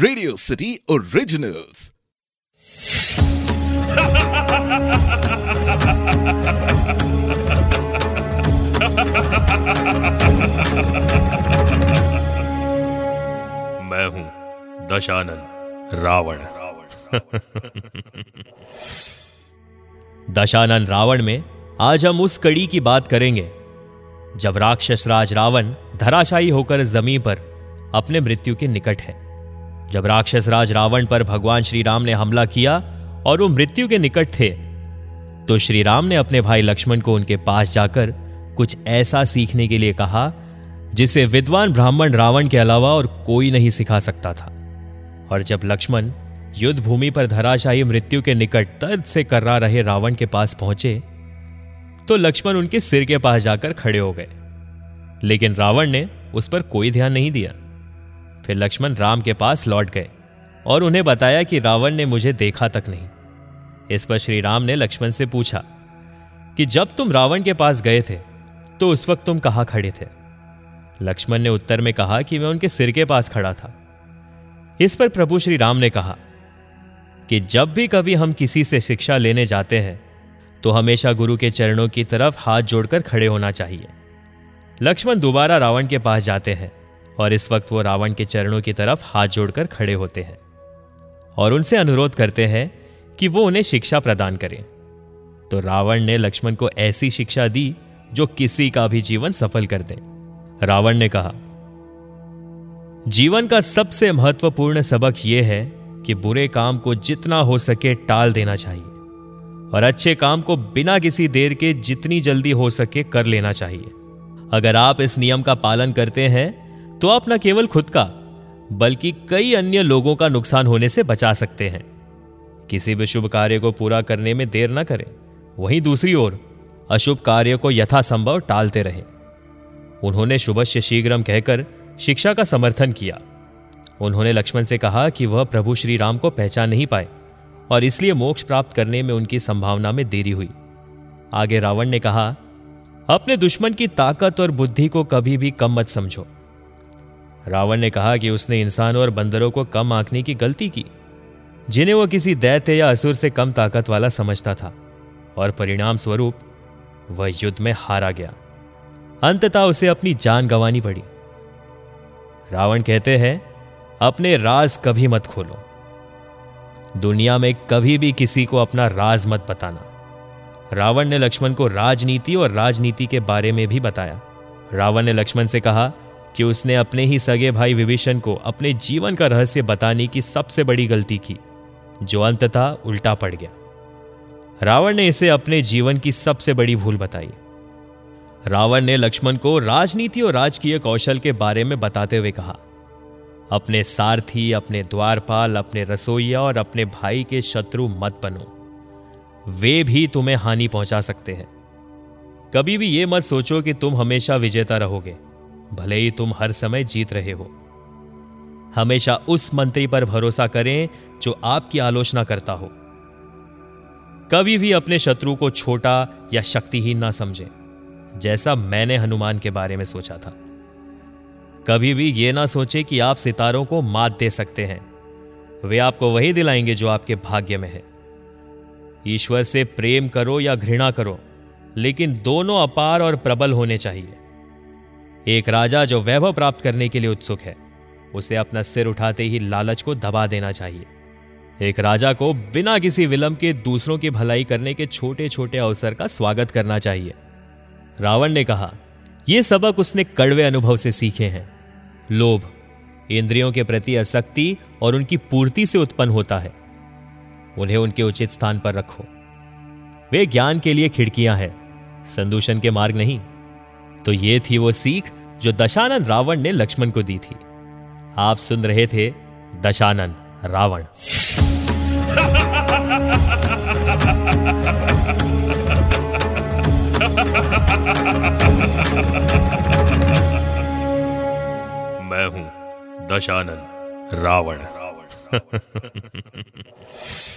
Radio city originals मैं हूँ दशानन रावण। दशानन रावण में आज हम उस कड़ी की बात करेंगे जब राक्षस राज रावण धराशायी होकर ज़मीन पर अपने मृत्यु के निकट है। जब राक्षस राज रावण पर भगवान श्री राम ने हमला किया और वो मृत्यु के निकट थे तो श्री राम ने अपने भाई लक्ष्मण को उनके पास जाकर कुछ ऐसा सीखने के लिए कहा, जिसे विद्वान ब्राह्मण रावण के अलावा और कोई नहीं सिखा सकता था। और जब लक्ष्मण युद्ध भूमि पर धराशायी मृत्यु के निकट दर्द से कर्रा रहे रावण के पास पहुँचे तो लक्ष्मण उनके सिर के पास जाकर खड़े हो गए। लेकिन रावण ने उस पर कोई ध्यान नहीं दिया। फिर लक्ष्मण राम के पास लौट गए और उन्हें बताया कि रावण ने मुझे देखा तक नहीं। इस पर श्री राम ने लक्ष्मण से पूछा कि जब तुम रावण के पास गए थे तो उस वक्त तुम कहाँ खड़े थे? लक्ष्मण ने उत्तर में कहा कि मैं उनके सिर के पास खड़ा था। इस पर प्रभु श्री राम ने कहा कि जब भी कभी हम किसी से शिक्षा लेने जाते हैं तो हमेशा गुरु के चरणों की तरफ़ हाथ जोड़कर खड़े होना चाहिए। लक्ष्मण दोबारा रावण के पास जाते हैं। और इस वक्त वो रावण के चरणों की तरफ़ हाथ जोड़कर खड़े होते हैं और उनसे अनुरोध करते हैं कि वो उन्हें शिक्षा प्रदान करें। तो रावण ने लक्ष्मण को ऐसी शिक्षा दी जो किसी का भी जीवन सफल कर दे। रावण ने कहा, जीवन का सबसे महत्वपूर्ण सबक यह है कि बुरे काम को जितना हो सके टाल देना चाहिए और अच्छे काम को बिना किसी देर के जितनी जल्दी हो सके कर लेना चाहिए। अगर आप इस नियम का पालन करते हैं तो आप न केवल खुद का, बल्कि कई अन्य लोगों का नुकसान होने से बचा सकते हैं। किसी भी शुभ कार्य को पूरा करने में देर न करें। वहीं दूसरी ओर, अशुभ कार्य को यथासंभव टालते रहें। उन्होंने शुभस्य शीघ्रम कहकर शिक्षा का समर्थन किया। उन्होंने लक्ष्मण से कहा कि वह प्रभु श्री राम को पहचान नहीं पाए, और इसलिए मोक्ष प्राप्त करने में उनकी संभावना में देरी हुई। आगे रावण ने कहा, अपने दुश्मन की ताकत और बुद्धि को कभी भी कम मत समझो। रावण ने कहा कि उसने इंसानों और बंदरों को कम आंकने की गलती की, जिन्हें वो किसी दैत्य या असुर से कम ताकत वाला समझता था, और परिणाम स्वरूप वह युद्ध में हारा गया। अंततः उसे अपनी जान गंवानी पड़ी। रावण कहते हैं, अपने राज कभी मत खोलो। दुनिया में कभी भी किसी को अपना राज मत बताना। रावण ने लक्ष्मण को राजनीति और राजनीति के बारे में भी बताया। रावण ने लक्ष्मण से कहा कि उसने अपने ही सगे भाई विभीषण को अपने जीवन का रहस्य बताने की सबसे बड़ी गलती की, जो अंततः उल्टा पड़ गया। रावण ने इसे अपने जीवन की सबसे बड़ी भूल बताई। रावण ने लक्ष्मण को राजनीति और राजकीय कौशल के बारे में बताते हुए कहा, अपने सारथी, अपने द्वारपाल, अपने रसोईया और अपने भाई के शत्रु मत बनो। वे भी तुम्हें हानि पहुँचा सकते हैं। कभी भी यह मत सोचो कि तुम हमेशा विजेता रहोगे। भले ही तुम हर समय जीत रहे हो। हमेशा उस मंत्री पर भरोसा करें जो आपकी आलोचना करता हो। कभी भी अपने शत्रु को छोटा या शक्तिहीन ना समझें, जैसा मैंने हनुमान के बारे में सोचा था। कभी भी यह ना सोचे कि आप सितारों को मात दे सकते हैं। वे आपको वही दिलाएँगे जो आपके भाग्य में है। ईश्वर से प्रेम करो या घृणा करो, लेकिन दोनों अपार और प्रबल होने चाहिए। एक राजा जो वैभव प्राप्त करने के लिए उत्सुक है, उसे अपना सिर उठाते ही लालच को दबा देना चाहिए। एक राजा को बिना किसी विलंब के दूसरों की भलाई करने के छोटे छोटे अवसर का स्वागत करना चाहिए। रावण ने कहा यह सबक उसने कड़वे अनुभव से सीखे हैं। लोभ, इंद्रियों के प्रति असक्ति और उनकी पूर्ति से उत्पन्न होता है। उन्हें उनके उचित स्थान पर रखो। वे ज्ञान के लिए खिड़कियाँ हैं, संदूषण के मार्ग नहीं। तो ये थी वो सीख जो दशानन रावण ने लक्ष्मण को दी थी। आप सुन रहे थे दशानन रावण। मैं हूँ दशानन रावण। रावण